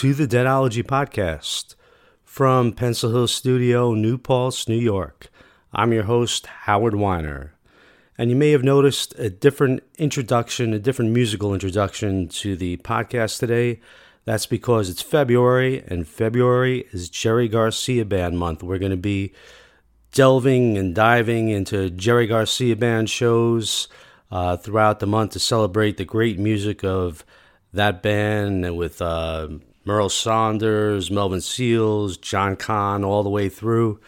to the Deadology Podcast from Pencil Hill Studio, New Paltz, New York. I'm your host, Howard Weiner. And you may have noticed a different introduction, a different musical introduction to the podcast today. That's because it's February, and February is Jerry Garcia Band month. We're going to be delving and diving into Jerry Garcia Band shows uh, throughout the month to celebrate the great music of that band with uh, Merl Saunders, Melvin Seals, John Kahn, all the way through.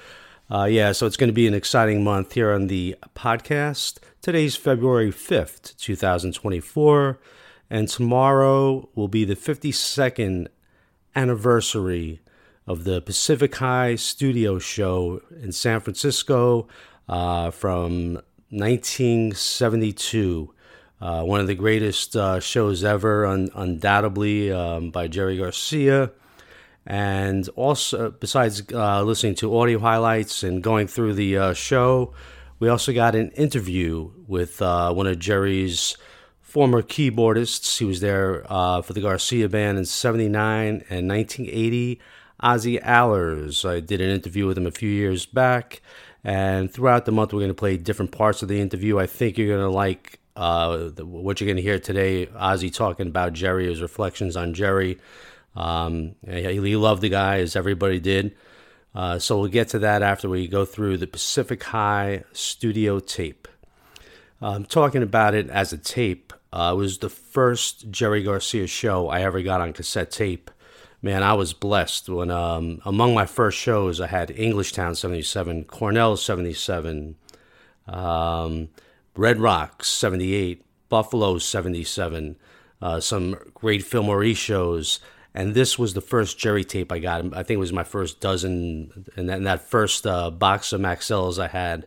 Uh, yeah, so it's going to be an exciting month here on the podcast. Today's February 5th, 2024, and tomorrow will be the 52nd anniversary of the Pacific High Studio Show in San Francisco uh, from 1972. Uh, one of the greatest uh, shows ever, un- undoubtedly, um, by Jerry Garcia. And also, besides uh, listening to audio highlights and going through the uh, show, we also got an interview with uh, one of Jerry's former keyboardists. He was there uh, for the Garcia Band in 79 and 1980. Ozzie Ahlers. I did an interview with him a few years back. And throughout the month, we're going to play different parts of the interview. I think you're going to like uh, the, what you're going to hear today, Ozzie talking about Jerry, his reflections on Jerry. Um, he, he, loved the guy, as everybody did. Uh, so we'll get to that after we go through the Pacific High studio tape. I'm talking about it as a tape. Uh, it was the first Jerry Garcia show I ever got on cassette tape. Man, I was blessed when um, among my first shows I had Englishtown 77, Cornell 77, um, Red Rocks 78, Buffalo 77, uh, some great Fillmore shows. And this was the first Jerry tape I got. I think it was my first dozen, and then that first uh, box of Maxells I had.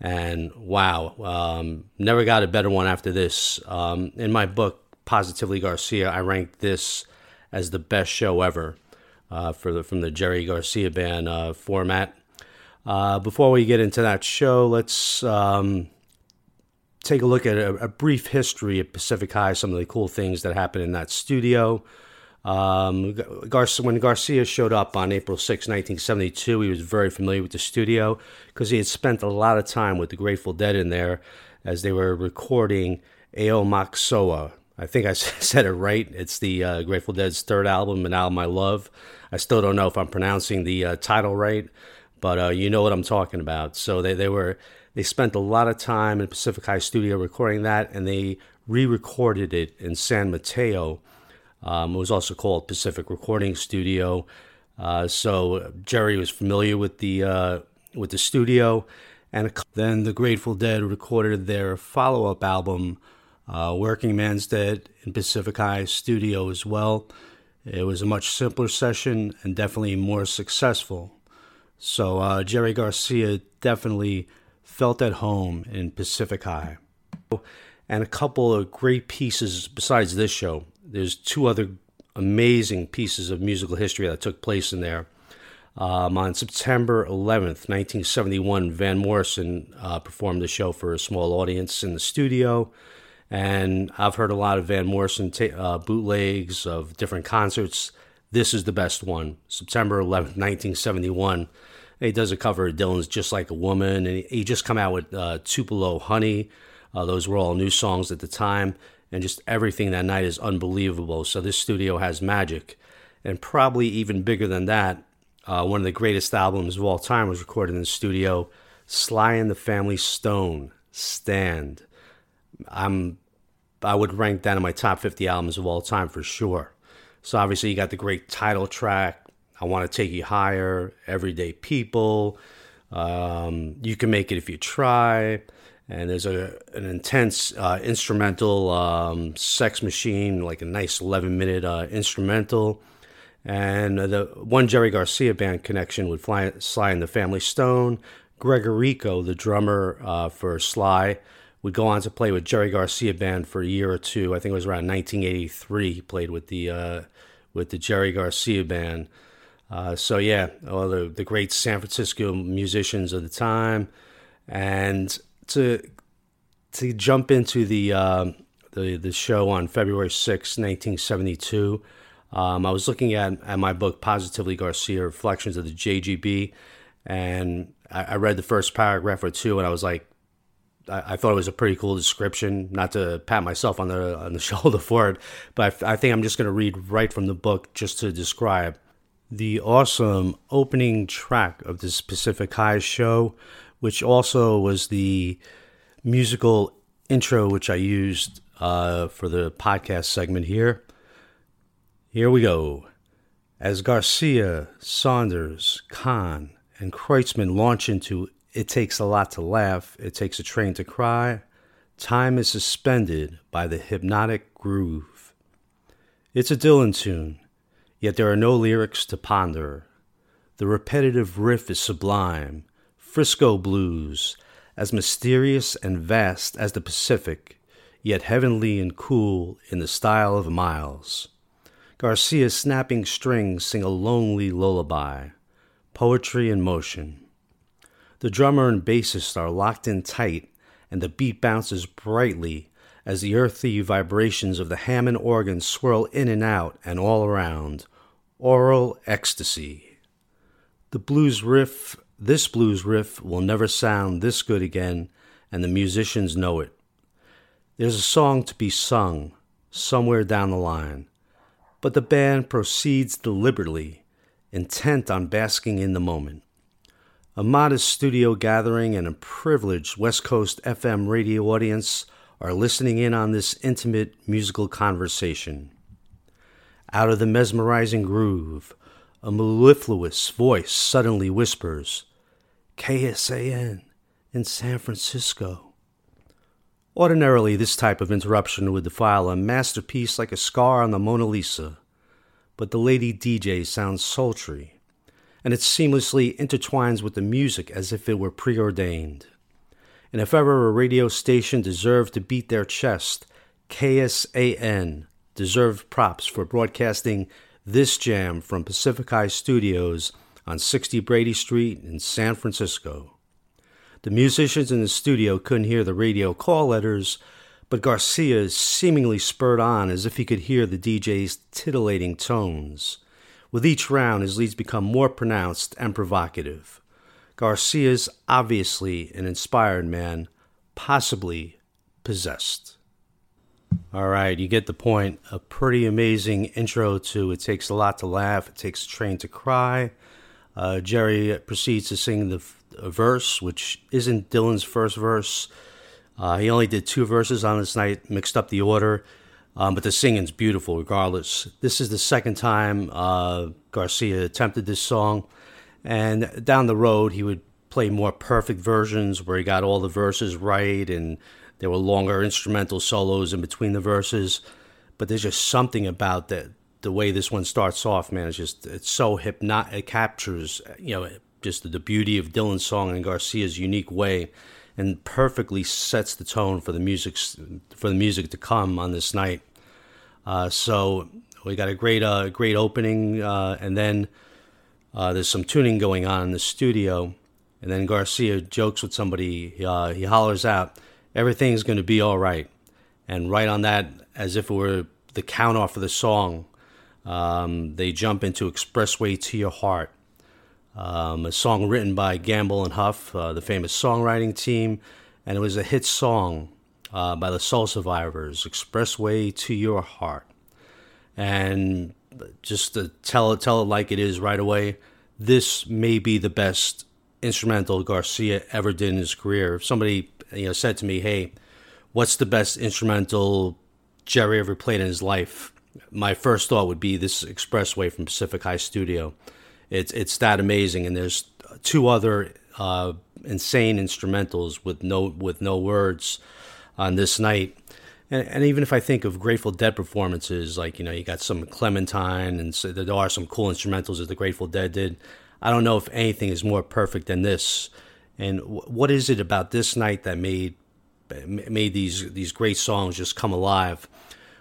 And wow, um, never got a better one after this. Um, in my book, Positively Garcia, I ranked this as the best show ever uh, for the, from the Jerry Garcia Band uh, format. Uh, before we get into that show, let's um, take a look at a, a, brief history of Pacific High, some of the cool things that happened in that studio. Um, Gar- when Garcia showed up on April 6, 1972, he was very familiar with the studio because he had spent a lot of time with the Grateful Dead in there as they were recording Aoxomoxoa. I think I said it right. It's the uh, Grateful Dead's third album, an album I love. I still don't know if I'm pronouncing the uh, title right, but uh, you know what I'm talking about. So they, they were they spent a lot of time in Pacific High Studio recording that, and they re-recorded it in San Mateo. Um, it was also called Pacific Recording Studio. Uh, so Jerry was familiar with the uh, with the studio, and then the Grateful Dead recorded their follow-up album, uh, Workingman's Dead, in Pacific High Studio as well. It was a much simpler session and definitely more successful. So uh, Jerry Garcia definitely felt at home in Pacific High. And a couple of great pieces besides this show. There's two other amazing pieces of musical history that took place in there. Um, on September 11th, 1971, Van Morrison uh, performed the show for a small audience in the studio. And I've heard a lot of Van Morrison ta- uh, bootlegs of different concerts. This is the best one. September 11th, 1971. He does a cover of Dylan's "Just Like a Woman," and he, just come out with uh, Tupelo Honey. Uh, those were all new songs at the time, and just everything that night is unbelievable. So this studio has magic, and probably even bigger than that. Uh, one of the greatest albums of all time was recorded in the studio. Sly and the Family Stone, Stand. I'm, I would rank that in my top 50 albums of all time for sure. So obviously you got the great title track, I want to take you higher, everyday people. Um, you can make it if you try. And there's a an intense uh, instrumental um, sex machine, like a nice 11 minute uh, instrumental. And the one Jerry Garcia band connection with Fly, Sly and the Family Stone. Greg Errico, the drummer uh, for Sly, would go on to play with Jerry Garcia band for a year or two. I think it was around 1983. He played with the uh, with the Jerry Garcia band. Uh, so yeah, all the the great San Francisco musicians of the time, and to to jump into the uh, the, the show on February 6, 1972. Um, I was looking at, at my book, Positively Garcia Reflections of the JGB, and I, I read the first paragraph or two, and I was like, I, I, thought it was a pretty cool description. Not to pat myself on the on the shoulder for it, but I, I think I'm just going to read right from the book just to describe the awesome opening track of this Pacific High show, which also was the musical intro which I used uh, for the podcast segment here. Here we go. As Garcia, Saunders, Kahn, and Kreutzmann launch into It Takes a Lot to Laugh, It Takes a Train to Cry, time is suspended by the hypnotic groove. It's a Dylan tune, yet there are no lyrics to ponder. The repetitive riff is sublime, Frisco blues, as mysterious and vast as the Pacific, yet heavenly and cool in the style of Miles. Garcia's snapping strings sing a lonely lullaby, poetry in motion. The drummer and bassist are locked in tight, and the beat bounces brightly as the earthy vibrations of the Hammond organ swirl in and out and all around. Oral ecstasy. The blues riff this blues riff will never sound this good again, and the musicians know it. There's a song to be sung somewhere down the line, but the band proceeds deliberately, intent on basking in the moment. A modest studio gathering and a privileged West Coast FM radio audience are listening in on this intimate musical conversation. Out of the mesmerizing groove, a mellifluous voice suddenly whispers, KSAN in San Francisco. Ordinarily, this type of interruption would defile a masterpiece like a scar on the Mona Lisa, but the lady DJ sounds sultry, and it seamlessly intertwines with the music as if it were preordained. And if ever a radio station deserved to beat their chest, KSAN deserved props for broadcasting this jam from Pacific High Studios on 60 Brady Street in San Francisco. The musicians in the studio couldn't hear the radio call letters, but Garcia seemingly spurred on as if he could hear the DJ's titillating tones. With each round, his leads become more pronounced and provocative. Garcia's obviously an inspired man, possibly possessed. All right, you get the point. A pretty amazing intro to It Takes a Lot to Laugh, It Takes a Train to Cry. Uh, Jerry proceeds to sing the verse, which isn't Dylan's first verse. Uh, he only did two verses on this night, mixed up the order, um, but the singing's beautiful regardless. This is the second time uh, Garcia attempted this song, and down the road he would play more perfect versions where he got all the verses right and there were longer instrumental solos in between the verses. But there's just something about that the way this one starts off, man. It's just it's so hypnotic. It captures, you know, just the, beauty of Dylan's song and Garcia's unique way, and perfectly sets the tone for the music for the music to come on this night. Uh, so we got a great uh, great opening, uh, and then uh, there's some tuning going on in the studio, and then Garcia jokes with somebody. Uh, he hollers out, "Everything's going to be all right," and right on that, as if it were the count off of the song, um, they jump into Expressway to Your Heart, um, a song written by Gamble and Huff, uh, the famous songwriting team, and it was a hit song uh, by the Soul Survivors, Expressway to Your Heart. And just to tell it, tell it like it is right away, this may be the best instrumental Garcia ever did in his career. If somebody you know said to me, "Hey, what's the best instrumental Jerry ever played in his life?" my first thought would be this expressway from Pacific High Studio. It's it's that amazing, and there's two other uh, insane instrumentals with no with no words on this night. And, and, even if I think of Grateful Dead performances, like you know, you got some Clementine, and so there are some cool instrumentals that the Grateful Dead did. I don't know if anything is more perfect than this. And w- what is it about this night that made made these these great songs just come alive?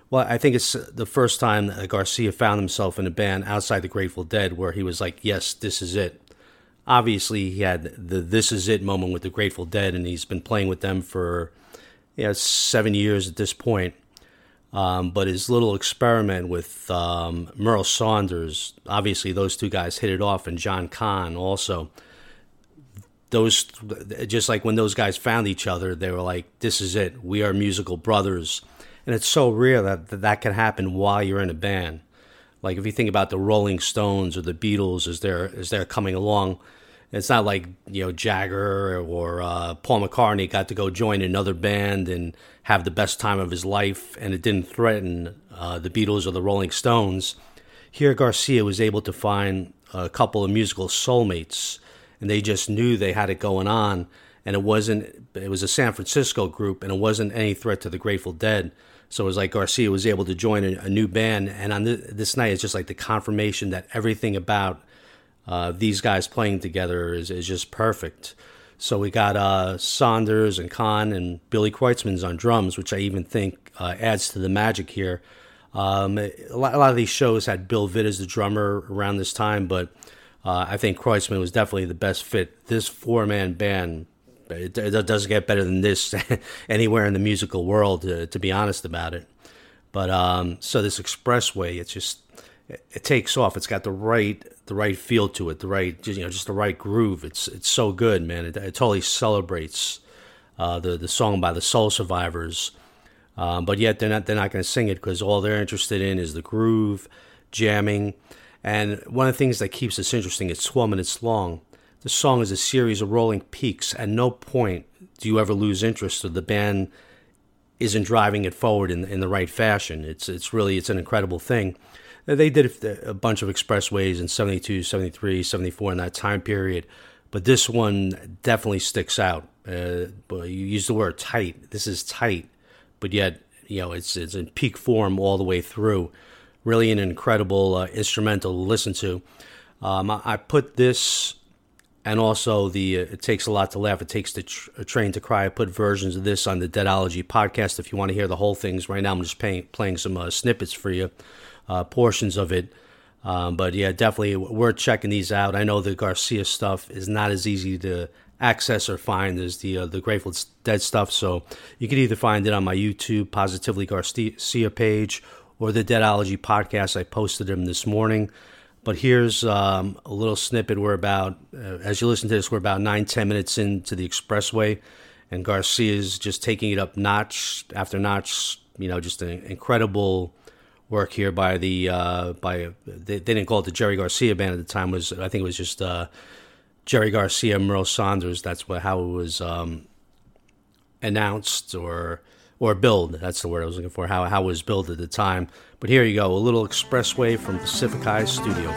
Well, I think it's the first time that Garcia found himself in a band outside the Grateful Dead where he was like, yes, this is it. Obviously, he had the this is it moment with the Grateful Dead, and he's been playing with them for you know, seven years at this point. Um, but his little experiment with um, Merl Saunders, obviously those two guys hit it off, and John Kahn also. Those, just like when those guys found each other, they were like, "This is it. We are musical brothers," and it's so rare that that, that can happen while you're in a band. Like if you think about the Rolling Stones or the Beatles as they're as they're coming along, it's not like you know Jagger or uh, Paul McCartney got to go join another band and have the best time of his life, and it didn't threaten uh, the Beatles or the Rolling Stones. Here, Garcia was able to find a couple of musical soulmates, and they just knew they had it going on. And it wasn't. It was a San Francisco group, and it wasn't any threat to the Grateful Dead. So it was like Garcia was able to join a, a new band, and on this, this night, it's just like the confirmation that everything about uh, these guys playing together is, is just perfect. So we got uh, Saunders and Kahn and Billy Kreutzmann's on drums, which I even think uh, adds to the magic here. Um, a, lot, a, lot, of these shows had Bill Vitt as the drummer around this time, but uh, I think Kreutzmann was definitely the best fit. This four man band, it, it, doesn't get better than this anywhere in the musical world, to, to be honest about it. But um, so this expressway, it's just it, takes off. It's got the right the right feel to it, the right you know just the right groove. It's it's so good, man. It, it totally celebrates uh, the the song by the Soul Survivors, um, but yet they're not they're not going to sing it because all they're interested in is the groove, jamming, and one of the things that keeps this interesting. It's twelve minutes long. The song is a series of rolling peaks. At no point do you ever lose interest, or the band isn't driving it forward in in the right fashion. It's it's really it's an incredible thing. They did a bunch of expressways in 72, 73, 74 in that time period, but this one definitely sticks out. Uh, you use the word tight. This is tight, but yet you know it's it's in peak form all the way through. Really an incredible uh, instrumental to listen to. Um, I, I, put this and also the uh, it takes a lot to laugh. It takes the tr- train to cry. I put versions of this on the Deadology podcast. If you want to hear the whole things, right now I'm just playing some uh, snippets for you uh, portions of it. Um, but yeah, definitely worth checking these out. I know the Garcia stuff is not as easy to access or find as the uh, the Grateful Dead stuff. So you can either find it on my YouTube Positively Garcia page or the Deadology podcast. I posted them this morning. But here's um, a little snippet. We're about, uh, as you listen to this, we're about nine, ten minutes into the expressway, and Garcia's just taking it up notch after notch. You know, just an incredible work here by the uh, by they, they, didn't call it the Jerry Garcia band at the time. It was I think it was just uh, Jerry Garcia, Merl Saunders. That's what how it was um, announced or or billed. That's the word I was looking for. How how it was billed at the time. But here you go, a little expressway from Pacific High Studio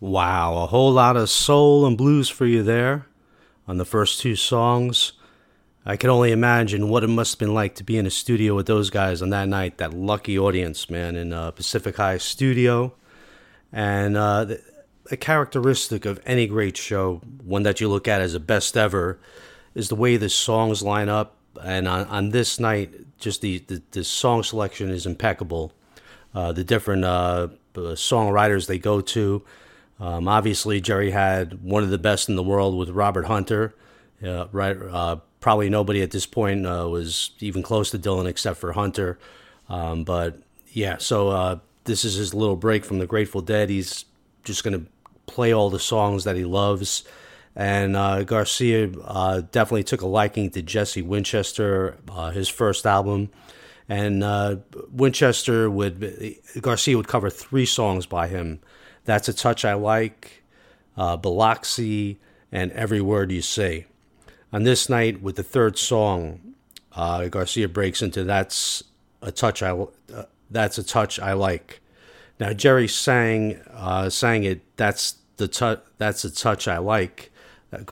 Wow, a whole lot of soul and blues for you there on the first two songs. I can only imagine what it must have been like to be in a studio with those guys on that night. That lucky audience, man, in uh, Pacific High Studio. And uh, a characteristic of any great show, one that you look at as a best ever, is the way the songs line up. And on, on this night, just the, the, the song selection is impeccable. Uh, the different uh, songwriters they go to. Um, obviously, Jerry had one of the best in the world with Robert Hunter. Uh, right, uh, probably nobody at this point uh, was even close to Dylan except for Hunter. Um, but yeah, so uh, this is his little break from the Grateful Dead. He's just going to play all the songs that he loves. And uh, Garcia uh, definitely took a liking to Jesse Winchester, his first album. And Winchester would, Garcia would cover three songs by him That's a Touch I Like, uh, Biloxi, and Every Word You Say. On this night, with the third song, uh, Garcia breaks into That's a Touch I, That's a Touch I Like. Now Jerry sang sang it. That's the touch. That's a touch I like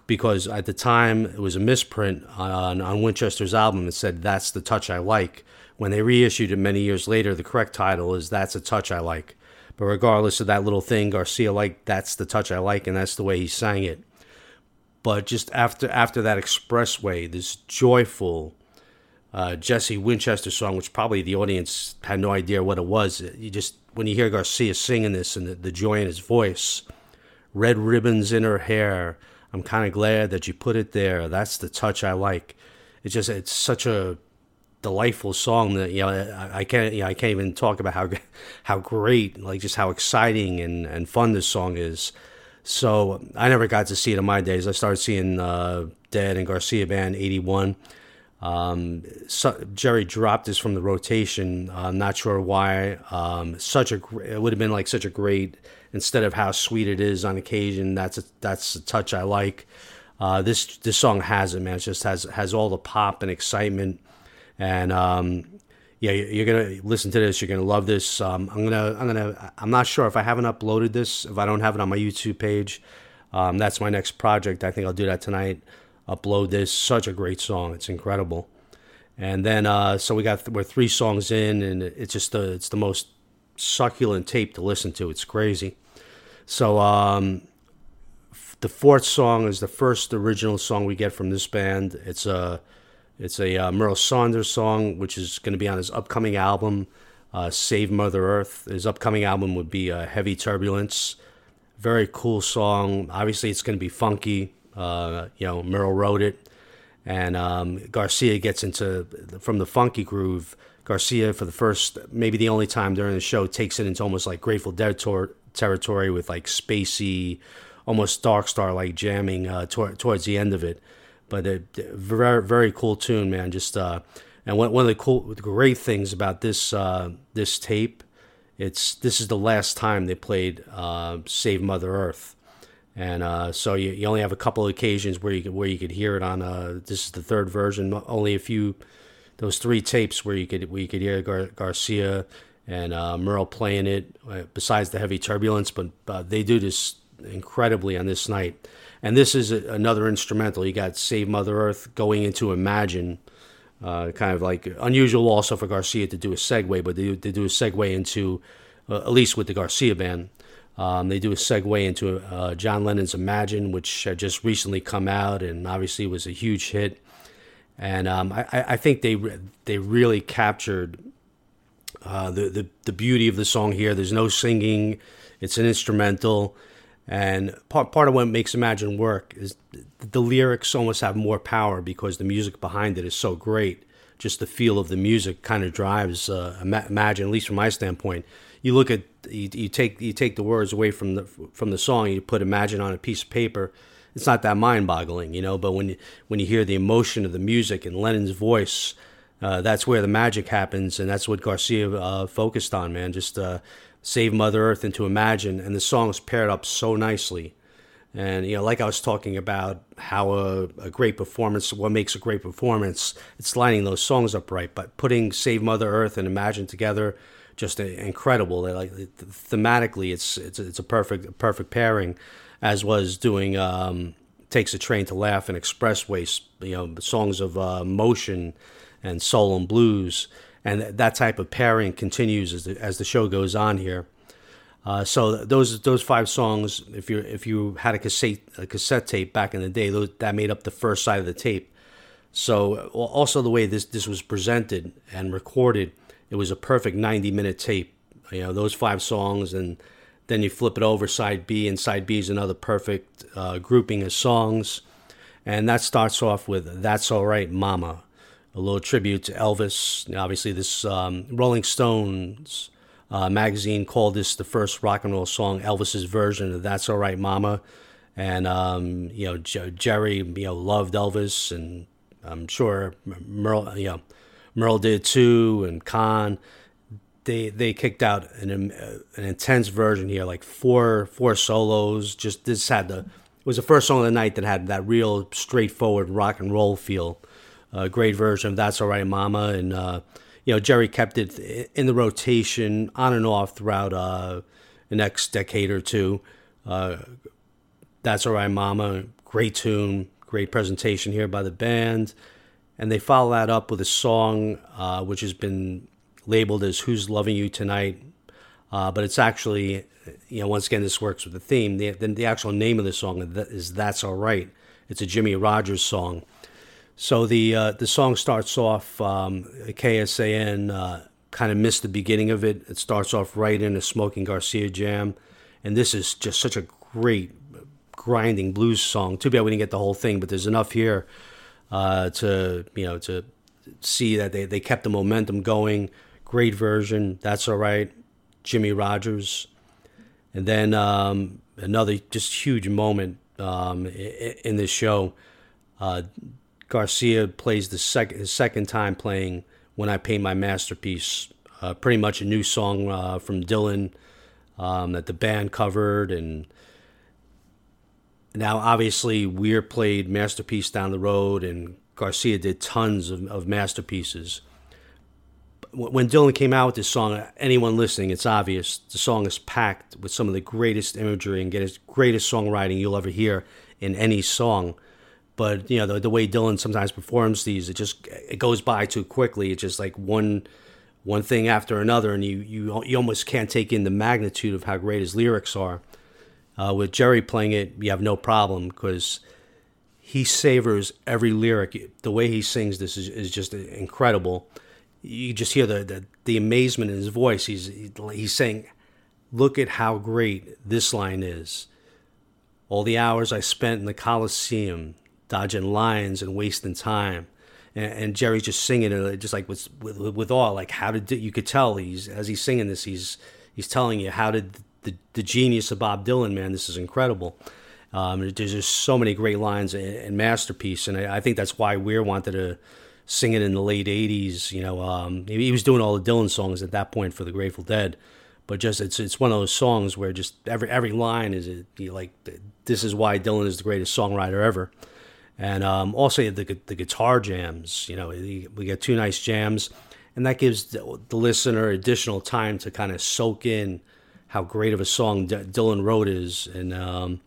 because at the time it was a misprint on, on Winchester's album. It said "That's the touch I like." When they reissued it many years later, the correct title is "That's a touch I like." But regardless of that little thing, Garcia like "That's the touch I like," and that's the way he sang it. But just after after that expressway, this joyful uh, Jesse Winchester song, which probably the audience had no idea what it was. You just when you hear Garcia singing this and the, the joy in his voice, red ribbons in her hair I'm kind of glad that you put it there. That's the touch I like. It's just it's such a delightful song that you know I, can't you know, I can't even talk about how how great like just how exciting and, and fun this song is. So I never got to see it in my days. I started seeing uh, Dead and Garcia Band '81. Um, so, Jerry dropped this from the rotation. I'm not sure why. Um, such a it would have been like such a great instead of how sweet it is on occasion. That's a that's a touch I like. Uh, this this song has it, man. It just has has all the pop and excitement, and um, yeah, you're gonna listen to this. You're gonna love this. Um, I'm gonna I'm gonna I'm not sure if I haven't uploaded this. If I don't have it on my YouTube page, um, that's my next project. I think I'll do that tonight. Upload this. Such a great song. It's incredible. And then uh, so we got we're three songs in, and it's just the it's the most succulent tape to listen to. It's crazy. So um, the fourth song is the first original song we get from this band. It's a it's a uh, Merl Saunders song, which is going to be on his upcoming album, uh, Save Mother Earth. His upcoming album would be uh, Heavy Turbulence. Very cool song. Obviously, it's going to be funky. Uh, you know, Merl wrote it, and um, Garcia gets into from the funky groove. Garcia, for the first, maybe the only time during the show, takes it into almost like Grateful Dead territory with like spacey, almost dark star like jamming uh, towards the end of it. But a very very cool tune, man. Just uh, and one, of the cool great things about this uh, this tape, it's this is the last time they played uh, "Save Mother Earth." And uh, so you, you only have a couple of occasions where you could where you could hear it on. Uh, this is the third version. Only a few, those three tapes where you could where you could hear Gar- Garcia and uh, Merl playing it. Uh, besides the heavy turbulence, but uh, they do this incredibly on this night. And this is a, another instrumental. You got Save Mother Earth going into Imagine, uh, kind of like unusual also for Garcia to do a segue, but they, they do a segue into, uh, at least with the Garcia band, um, they do a segue into uh, John Lennon's Imagine, which had just recently come out and obviously was a huge hit. And um, I, I think they they really captured uh, the, the the beauty of the song here. There's no singing; it's an instrumental, and part part of what makes Imagine work is the lyrics almost have more power because the music behind it is so great. Just the feel of the music kind of drives uh, Imagine, at least from my standpoint. You look at you, you take you take the words away from the from the song, you put Imagine on a piece of paper. It's not that mind-boggling, you know. But when you, when you hear the emotion of the music and Lennon's voice, uh, that's where the magic happens, and that's what Garcia uh, focused on, man. Just uh, save Mother Earth and to imagine, and the songs paired up so nicely. And you know, like I was talking about how a, a, great performance, what makes a great performance, it's lining those songs up right. But putting Save Mother Earth and Imagine together, just incredible. Like thematically, it's it's it's a perfect perfect pairing, as was doing um, Takes a Train to Laugh and Expressway, you know, songs of uh, motion and and blues, and that type of pairing continues as the, as the show goes on here. Uh, so those those five songs, if you if you had a cassette a cassette tape back in the day, those, that made up the first side of the tape. So also the way this this was presented and recorded, it was a perfect ninety minute tape. You know those five songs, and then you flip it over side B, and side B is another perfect uh, grouping of songs, and that starts off with "That's All Right, Mama," a little tribute to Elvis. Obviously, this um, Rolling Stones uh, magazine called this the first rock and roll song, Elvis's version of "That's All Right, Mama," and um, you know Jerry, you know, loved Elvis, and I'm sure Merl, you know, Merl did too, and Kahn. They they kicked out an an intense version here, like four four solos. Just this had the it was the first song of the night that had that real straightforward rock and roll feel a great version of "That's All Right, Mama," and uh, you know Jerry kept it in the rotation on and off throughout uh, the next decade or two. Uh, "That's All Right, Mama," great tune, great presentation here by the band, and they follow that up with a song uh, which has been labeled as "Who's Loving You Tonight," uh, but it's actually you know once again this works with the theme. The, the, the actual name of the song is "That's All Right." It's a Jimmie Rodgers song so the uh, the song starts off um, KSAN uh, kind of missed the beginning of it. It starts off right in a Smoking Garcia jam, and this is just such a great grinding blues song. Too bad we didn't get the whole thing, but there's enough here uh, to you know to see that they, they kept the momentum going. Great version. That's all right. Jimmie Rodgers, and then um, another just huge moment um, in this show. Garcia plays the second his second time playing "When I Paint My Masterpiece," uh, pretty much a new song uh, from Dylan um, that the band covered, and now obviously Weir played "Masterpiece" down the road, and Garcia did tons of, of masterpieces. When Dylan came out with this song, anyone listening, it's obvious the song is packed with some of the greatest imagery and greatest songwriting you'll ever hear in any song but you know the, the way Dylan sometimes performs these, it just it goes by too quickly. It's just like one one thing after another, and you you you almost can't take in the magnitude of how great his lyrics are. Uh, with Jerry playing it, you have no problem because he savors every lyric. The way he sings this is, is just incredible. You just hear the, the, the amazement in his voice. He's he's saying, "Look at how great this line is." All the hours I spent in the Coliseum, dodging lines and wasting time. And, and Jerry's just singing it, just like with, with with all like how did you could tell he's as he's singing this he's he's telling you how did the the genius of Bob Dylan man this is incredible. Um, there's just so many great lines and, masterpiece, and I, I, think that's why Weir wanted to sing it in the late '80s. You know, um, he was doing all the Dylan songs at that point for the Grateful Dead, but just it's it's one of those songs where just every every line is a, like this is why Dylan is the greatest songwriter ever and um, also the the guitar jams. You know, we get two nice jams, and that gives the, the listener additional time to kind of soak in how great of a song D- Dylan wrote is, and um,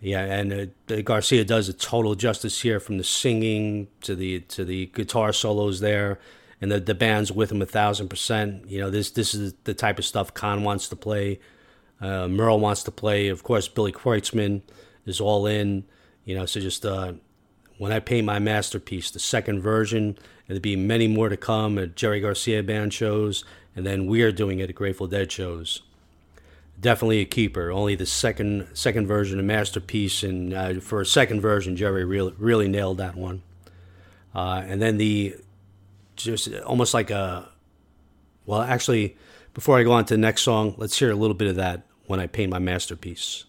yeah, and uh, Garcia does a total justice here from the singing to the to the guitar solos there, and the the band's with him a thousand percent. You know, this this is the type of stuff Kahn wants to play. Uh, Merl wants to play. Of course, Billy Kreutzmann is all in. You know, so just uh, when I paint my masterpiece, the second version, and there'll be many more to come at Jerry Garcia band shows, and then we are doing it at Grateful Dead shows. Definitely a keeper. Only the second second version of masterpiece, and uh, for a second version, Jerry really really nailed that one. Uh, and then the just almost like a well, actually, before I go on to the next song, let's hear a little bit of that when I paint my masterpiece.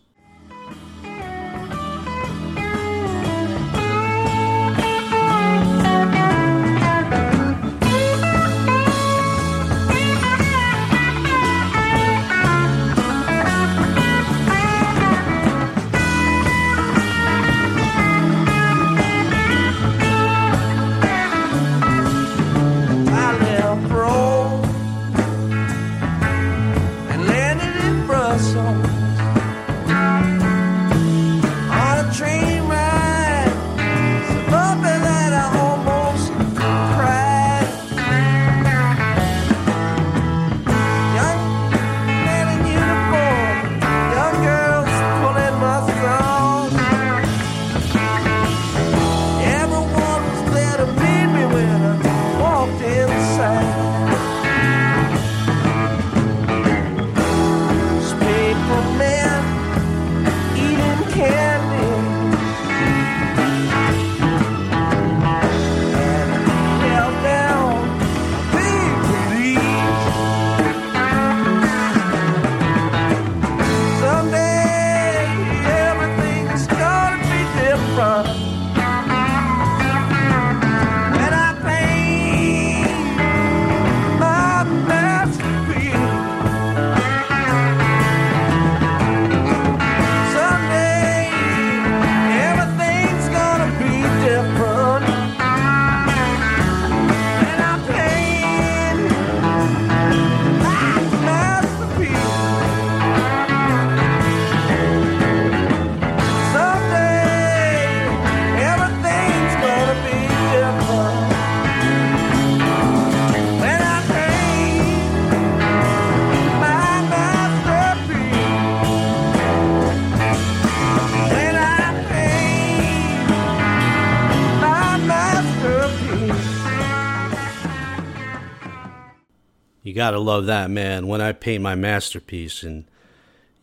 Gotta love that man. When I paint my masterpiece, and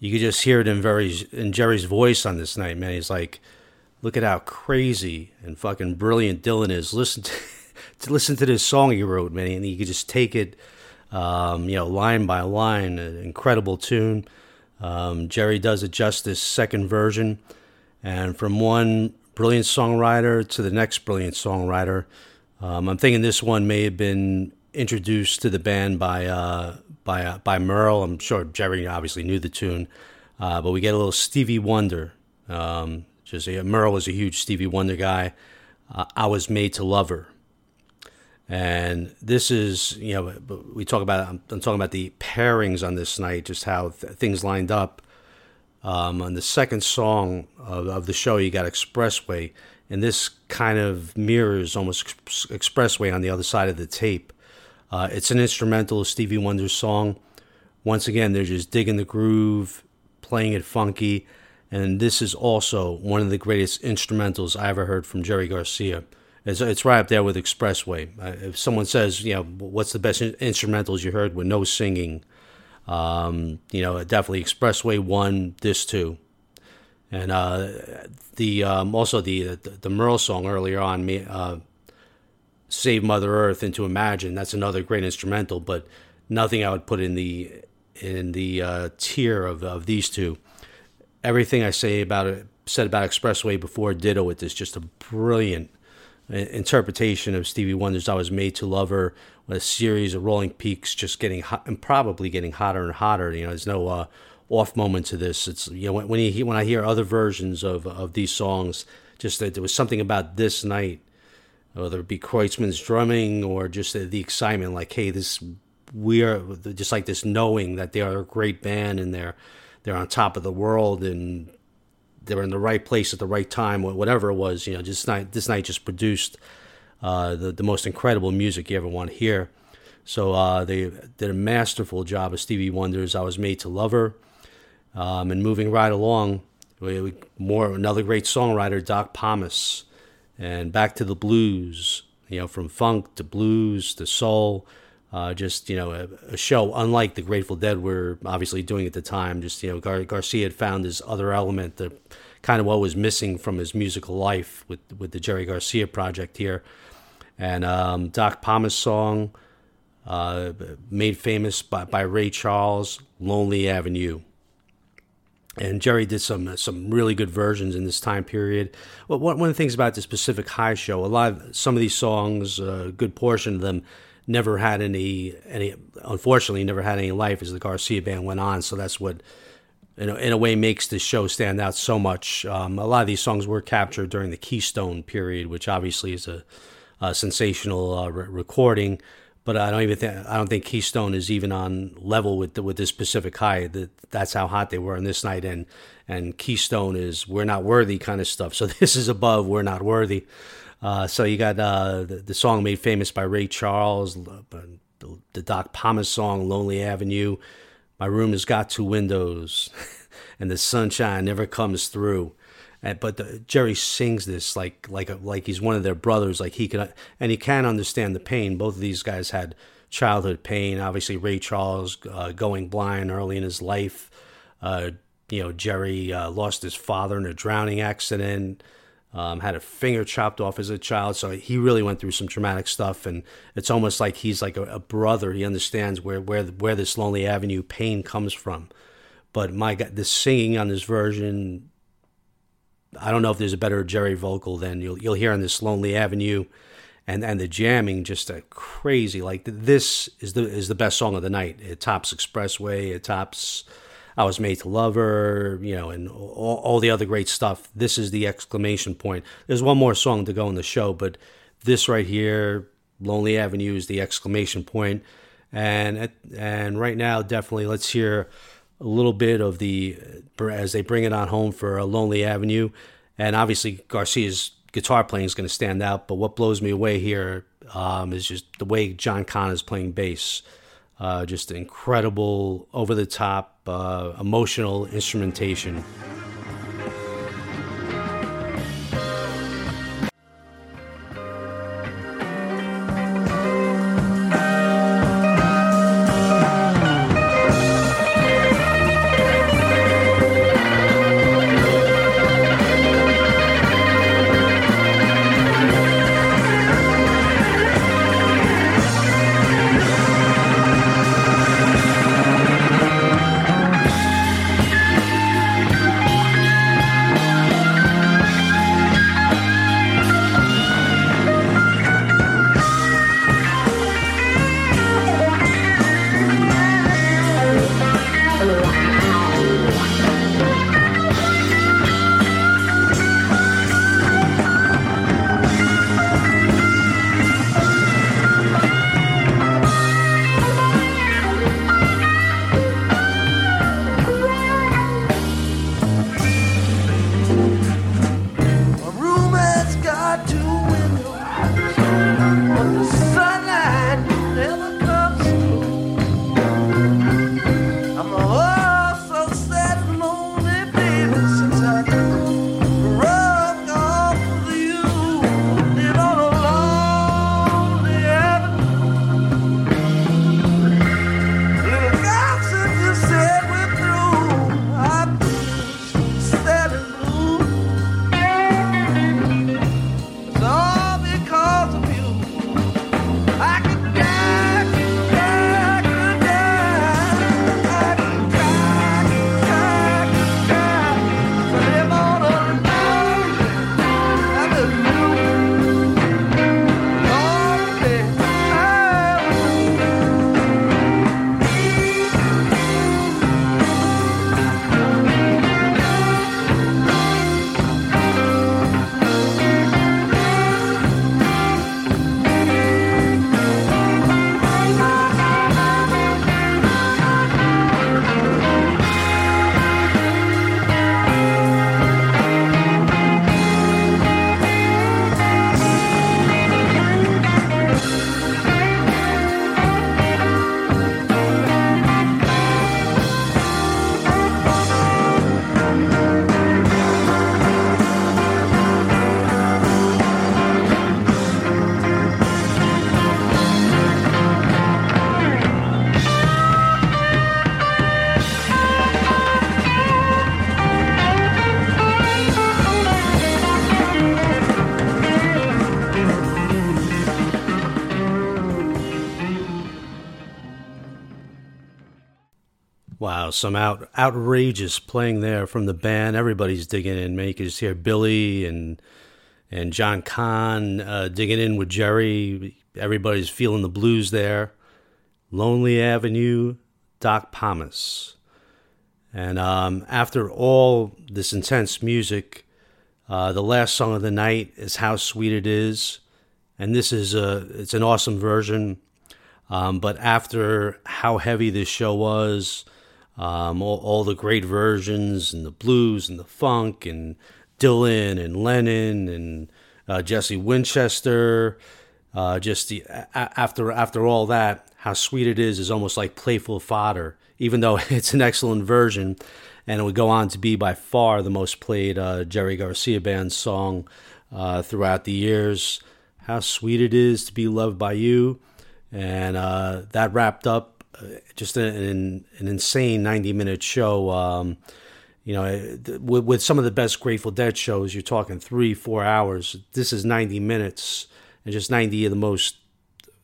you could just hear it in very in Jerry's voice on this night, man. He's like, "Look at how crazy and fucking brilliant Dylan is. Listen to, to listen to this song he wrote, man, and you could just take it, um, you know, line by line. An incredible tune. Um, Jerry does it justice. Second version, and from one brilliant songwriter to the next brilliant songwriter. Um, I'm thinking this one may have been introduced to the band by uh, by uh, by Merl. I'm sure Jerry obviously knew the tune, uh, but we get a little Stevie Wonder. Um, just uh, Merl was a huge Stevie Wonder guy. Uh, I was made to love her, and this is you know we talk about I'm, I'm talking about the pairings on this night, just how th- things lined up. Um, on the second song of, of the show, you got Expressway, and this kind of mirrors almost Expressway on the other side of the tape. Uh, it's an instrumental of Stevie Wonder's song. Once again, they're just digging the groove, playing it funky, and this is also one of the greatest instrumentals I ever heard from Jerry Garcia. It's, it's right up there with Expressway. Uh, if someone says, you know, what's the best in- instrumentals you heard with no singing, um, you know, definitely Expressway one, this too. and uh, the um, also the, the, the Merl song earlier on, me uh, Save Mother Earth and to Imagine. That's another great instrumental, but nothing I would put in the in the uh, tier of, of these two. Everything I say about it said about Expressway before ditto it is just a brilliant interpretation of Stevie Wonder's I Was Made to Love Her, a series of rolling peaks just getting hot and probably getting hotter and hotter. You know, there's no uh, off moment to this. It's you know when, when you when I hear other versions of of these songs, just that there was something about this night whether it be Kreutzmann's drumming or just the, excitement, like, hey, this we are just like this knowing that they are a great band and they're they're on top of the world and they're in the right place at the right time, whatever it was. You know, just night this night just produced uh, the the most incredible music you ever want to hear. So uh, they did a masterful job of Stevie Wonder's "I Was Made to Love Her," um, and moving right along, we, we, more another great songwriter, Doc Pomus and back to the blues, you know, from funk to blues to soul. Uh, just you know, a, a, show unlike the Grateful Dead were obviously doing at the time. Just you know, Gar- Garcia had found his other element, the kind of what was missing from his musical life with with the Jerry Garcia project here, and um, Doc Pomus song, uh, made famous by, by Ray Charles, "Lonely Avenue." And Jerry did some some really good versions in this time period. Well, one of the things about this Pacific High show, a lot of some of these songs, a good portion of them, never had any any. Unfortunately, never had any life as the Garcia band went on. So that's what, in a, in a way, makes this show stand out so much. Um, a lot of these songs were captured during the Keystone period, which obviously is a, a sensational uh, re- recording but I don't even think I don't think Keystone is even on level with the, with this Pacific High. That that's how hot they were on this night, and and Keystone is we're not worthy kind of stuff. So this is above we're not worthy. Uh, so you got uh, the, the, song made famous by Ray Charles, the, the Doc Pomus song "Lonely Avenue." My room has got two windows, and the sunshine never comes through. And, but the, Jerry sings this like like a, like he's one of their brothers. Like he can and he can understand the pain. Both of these guys had childhood pain. Obviously, Ray Charles uh, going blind early in his life. Uh, you know, Jerry uh, lost his father in a drowning accident. Um, had a finger chopped off as a child, so he really went through some traumatic stuff. And it's almost like he's like a, a brother. He understands where where where this Lonely Avenue pain comes from. But my God, the singing on this version I don't know if there's a better Jerry vocal than you'll you'll hear on this Lonely Avenue, and and the jamming just a crazy like this is the is the best song of the night. It tops Expressway. It tops I was made to love her. You know, and all, all the other great stuff. This is the exclamation point. There's one more song to go in the show, but this right here, Lonely Avenue, is the exclamation point. And and right now, definitely, let's hear a little bit of the as they bring it on home for a Lonely Avenue, and obviously Garcia's guitar playing is going to stand out. But what blows me away here um, is just the way John Kahn is playing bass. Uh, just incredible, over the top, uh, emotional instrumentation. Some out outrageous playing there from the band. Everybody's digging in. Man, you can just hear Billy and and John Kahn uh, digging in with Jerry. Everybody's feeling the blues there. Lonely Avenue, Doc Pomus. And um, after all this intense music, uh, the last song of the night is "How Sweet It Is," and this is a it's an awesome version. Um, but after how heavy this show was, um, all, all, the great versions and the blues and the funk and Dylan and Lennon and uh, Jesse Winchester, uh, just the a- after after all that, how sweet it is is almost like playful fodder. Even though it's an excellent version, and it would go on to be by far the most played uh, Jerry Garcia band song uh, throughout the years. How sweet it is to be loved by you and uh, that wrapped up just an, an insane 90 minute show. Um, you know, with, with, some of the best Grateful Dead shows, you're talking three, four hours. This is 90 minutes, and just 90 of the most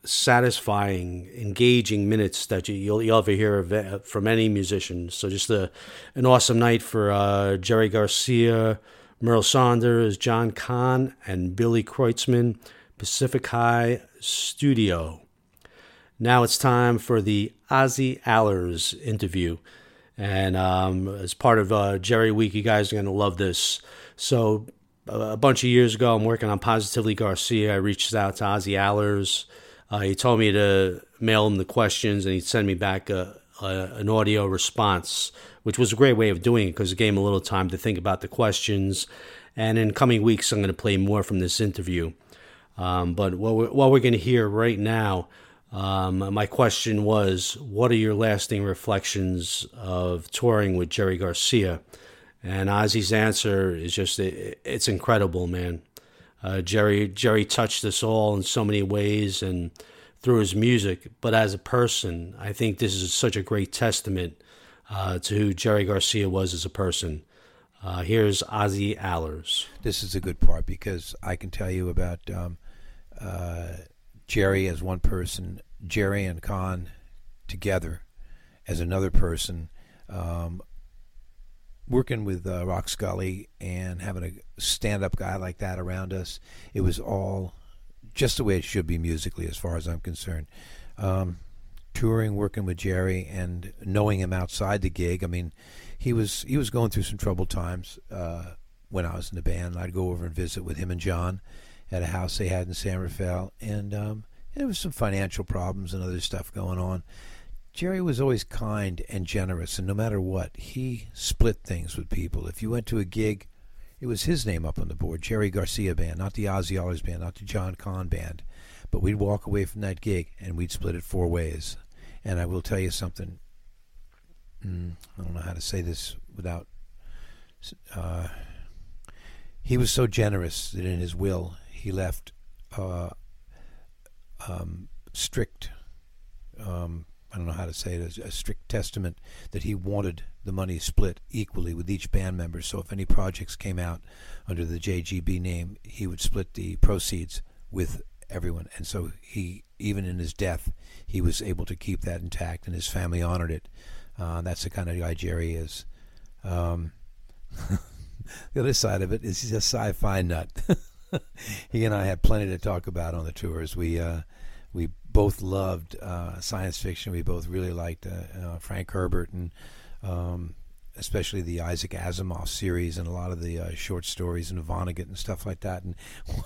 satisfying, engaging minutes that you, will you'll ever hear uh, from any musician. So just a, an awesome night for uh, Jerry Garcia, Merl Saunders, John Kahn, and Billy Kreutzmann, Pacific High Studio. Now it's time for the Ozzie Ahlers interview. And um, as part of uh, Jerry Week, you guys are going to love this. So, a bunch of years ago, I'm working on Positively Garcia. I reached out to Ozzie Ahlers. Uh, he told me to mail him the questions and he'd send me back a, a, an audio response, which was a great way of doing it because it gave him a little time to think about the questions. And in coming weeks, I'm going to play more from this interview. Um, but what we're, what we're going to hear right now um, my question was, what are your lasting reflections of touring with Jerry Garcia? And Ozzie's answer is just, it's incredible, man. Uh, Jerry Jerry touched us all in so many ways and through his music, but as a person, I think this is such a great testament uh, to who Jerry Garcia was as a person. Uh, here's Ozzie Ahlers. This is a good part because I can tell you about um, uh, Jerry as one person, Jerry and Kahn together as another person, um, working with uh, Rock Scully and having a stand up guy like that around us, it was all just the way it should be musically, as far as I'm concerned. Um, touring, working with Jerry, and knowing him outside the gig. I mean, he was he was going through some troubled times uh, when I was in the band. I'd go over and visit with him and John, at a house they had in San Rafael, and um, there was some financial problems and other stuff going on. Jerry was always kind and generous, and no matter what, he split things with people. If you went to a gig, it was his name up on the board, Jerry Garcia Band, not the Ozzie Ahlers Band, not the John Kahn Band. But we'd walk away from that gig and we'd split it four ways. And I will tell you something. Mm, I don't know how to say this without. Uh, he was so generous that in his will he left uh, um, strict. Um, I don't know how to say it, a, strict testament that he wanted the money split equally with each band member. So if any projects came out under the JGB name, he would split the proceeds with everyone. And so he, even in his death, he was able to keep that intact, and his family honored it. Uh, that's the kind of guy Jerry is. Um, the other side of it is he's a sci-fi nut. he and I had plenty to talk about on the tours. We uh, we both loved uh, science fiction. We both really liked uh, uh Frank Herbert and um, especially the Isaac Asimov series and a lot of the uh, short stories and Vonnegut and stuff like that. And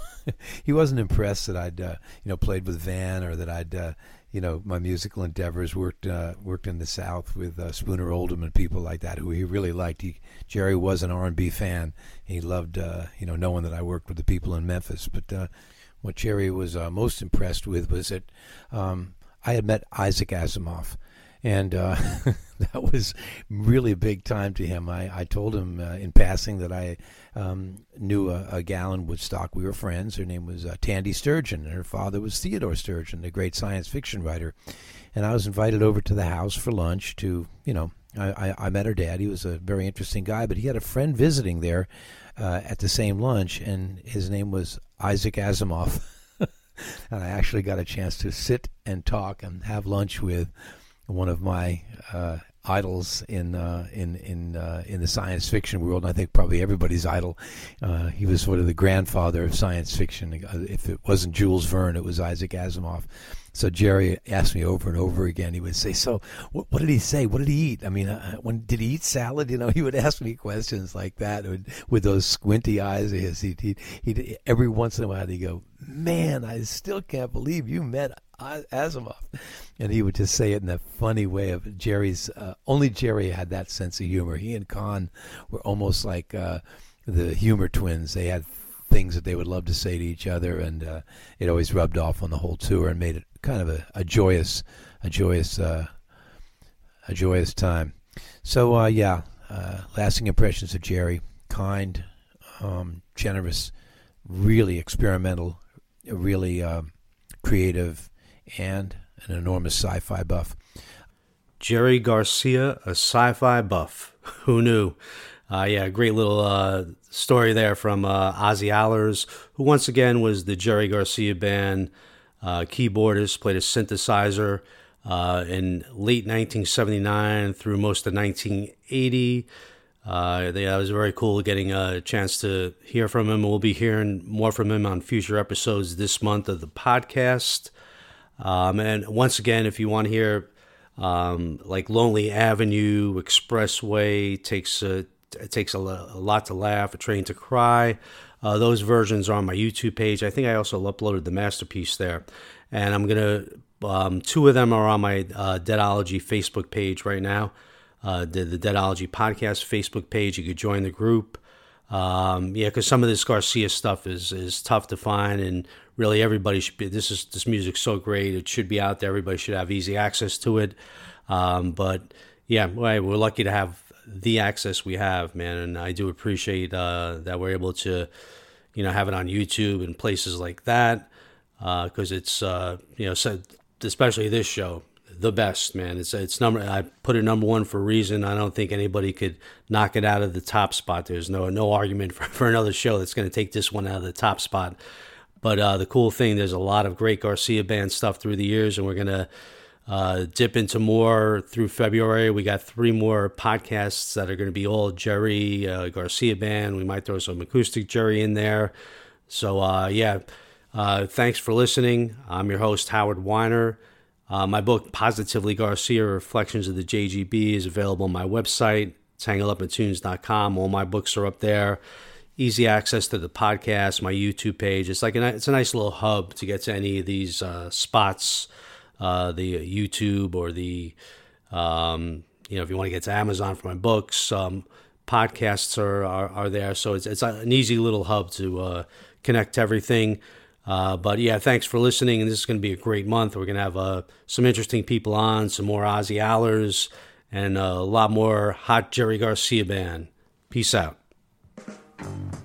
he wasn't impressed that I'd uh, you know played with Van or that I'd you know my musical endeavors worked uh, worked in the South with uh, Spooner Oldham and people like that who he really liked. He, Jerry was an R and B fan. He loved uh, you know knowing that I worked with the people in Memphis. But uh, what Jerry was uh, most impressed with was that um, I had met Isaac Asimov and uh, that was really a big time to him. I, I told him uh, in passing that I um, knew a, a, gal in Woodstock. We were friends. Her name was uh, Tandy Sturgeon, and her father was Theodore Sturgeon, the great science fiction writer. And I was invited over to the house for lunch to, you know, I, I, I met her dad. He was a very interesting guy, but he had a friend visiting there uh, at the same lunch, and his name was Isaac Asimov. and I actually got a chance to sit and talk and have lunch with one of my uh, idols in uh, in in uh, in the science fiction world. And I think probably everybody's idol. Uh, he was sort of the grandfather of science fiction. If it wasn't Jules Verne, it was Isaac Asimov. So Jerry asked me over and over again. He would say, "So, what, what did he say? What did he eat? I mean, uh, when did he eat salad? You know, he would ask me questions like that with, with those squinty eyes of his. He'd, he'd, he'd, every once in a while he'd go, "Man, I still can't believe you met Asimov," and he would just say it in that funny way of Jerry's. Uh, only Jerry had that sense of humor. He and Kahn were almost like uh, the humor twins. They had things that they would love to say to each other, and uh, it always rubbed off on the whole tour and made it kind of a, a joyous, a joyous, uh, a joyous time. So uh, yeah, uh, lasting impressions of Jerry, kind, um, generous, really experimental, really um, creative, and an enormous sci-fi buff. Jerry Garcia, a sci-fi buff. Who knew? Uh, yeah, great little uh, story there from uh, Ozzie Ahlers, who once again was the Jerry Garcia band uh, keyboardist, played a synthesizer uh, in late 1979 through most of 1980. Uh, they, it was very cool getting a chance to hear from him. We'll be hearing more from him on future episodes this month of the podcast. Um, and once again, if you want to hear um, like Lonely Avenue, Expressway, takes a, it takes a, a lot to laugh, a train to cry. Uh, those versions are on my YouTube page. I think I also uploaded the masterpiece there, and I'm gonna. Um, two of them are on my uh, Deadology Facebook page right now. Uh, the, the Deadology podcast Facebook page. You could join the group. Um, yeah, because some of this Garcia stuff is is tough to find, and really everybody should be. This is this music's so great; it should be out there. Everybody should have easy access to it. Um, but yeah, we're lucky to have the access we have, man. And I do appreciate uh, that we're able to, you know, have it on YouTube and places like that because uh, it's, uh, you know, so, especially this show, the best, man. It's it's number. I put it number one for a reason. I don't think anybody could knock it out of the top spot. There's no no argument for, for another show that's going to take this one out of the top spot. But uh, the cool thing, there's a lot of great Garcia band stuff through the years, and we're gonna uh, dip into more through February. We got three more podcasts that are going to be all Jerry uh, Garcia band. We might throw some acoustic Jerry in there. So uh, yeah, uh, thanks for listening. I'm your host Howard Weiner. Uh, my book Positively Garcia: Reflections of the JGB is available on my website, tangledupintunes.com. All my books are up there. Easy access to the podcast, my YouTube page. It's like a, it's a nice little hub to get to any of these uh, spots uh, the YouTube or the, um, you know, if you want to get to Amazon for my books, um, podcasts are, are, are, there. So it's, it's an easy little hub to uh, connect to everything. Uh, but yeah, thanks for listening. And this is going to be a great month. We're going to have uh, some interesting people on, some more Ozzie Ahlers, and a lot more hot Jerry Garcia band. Peace out. Thank you.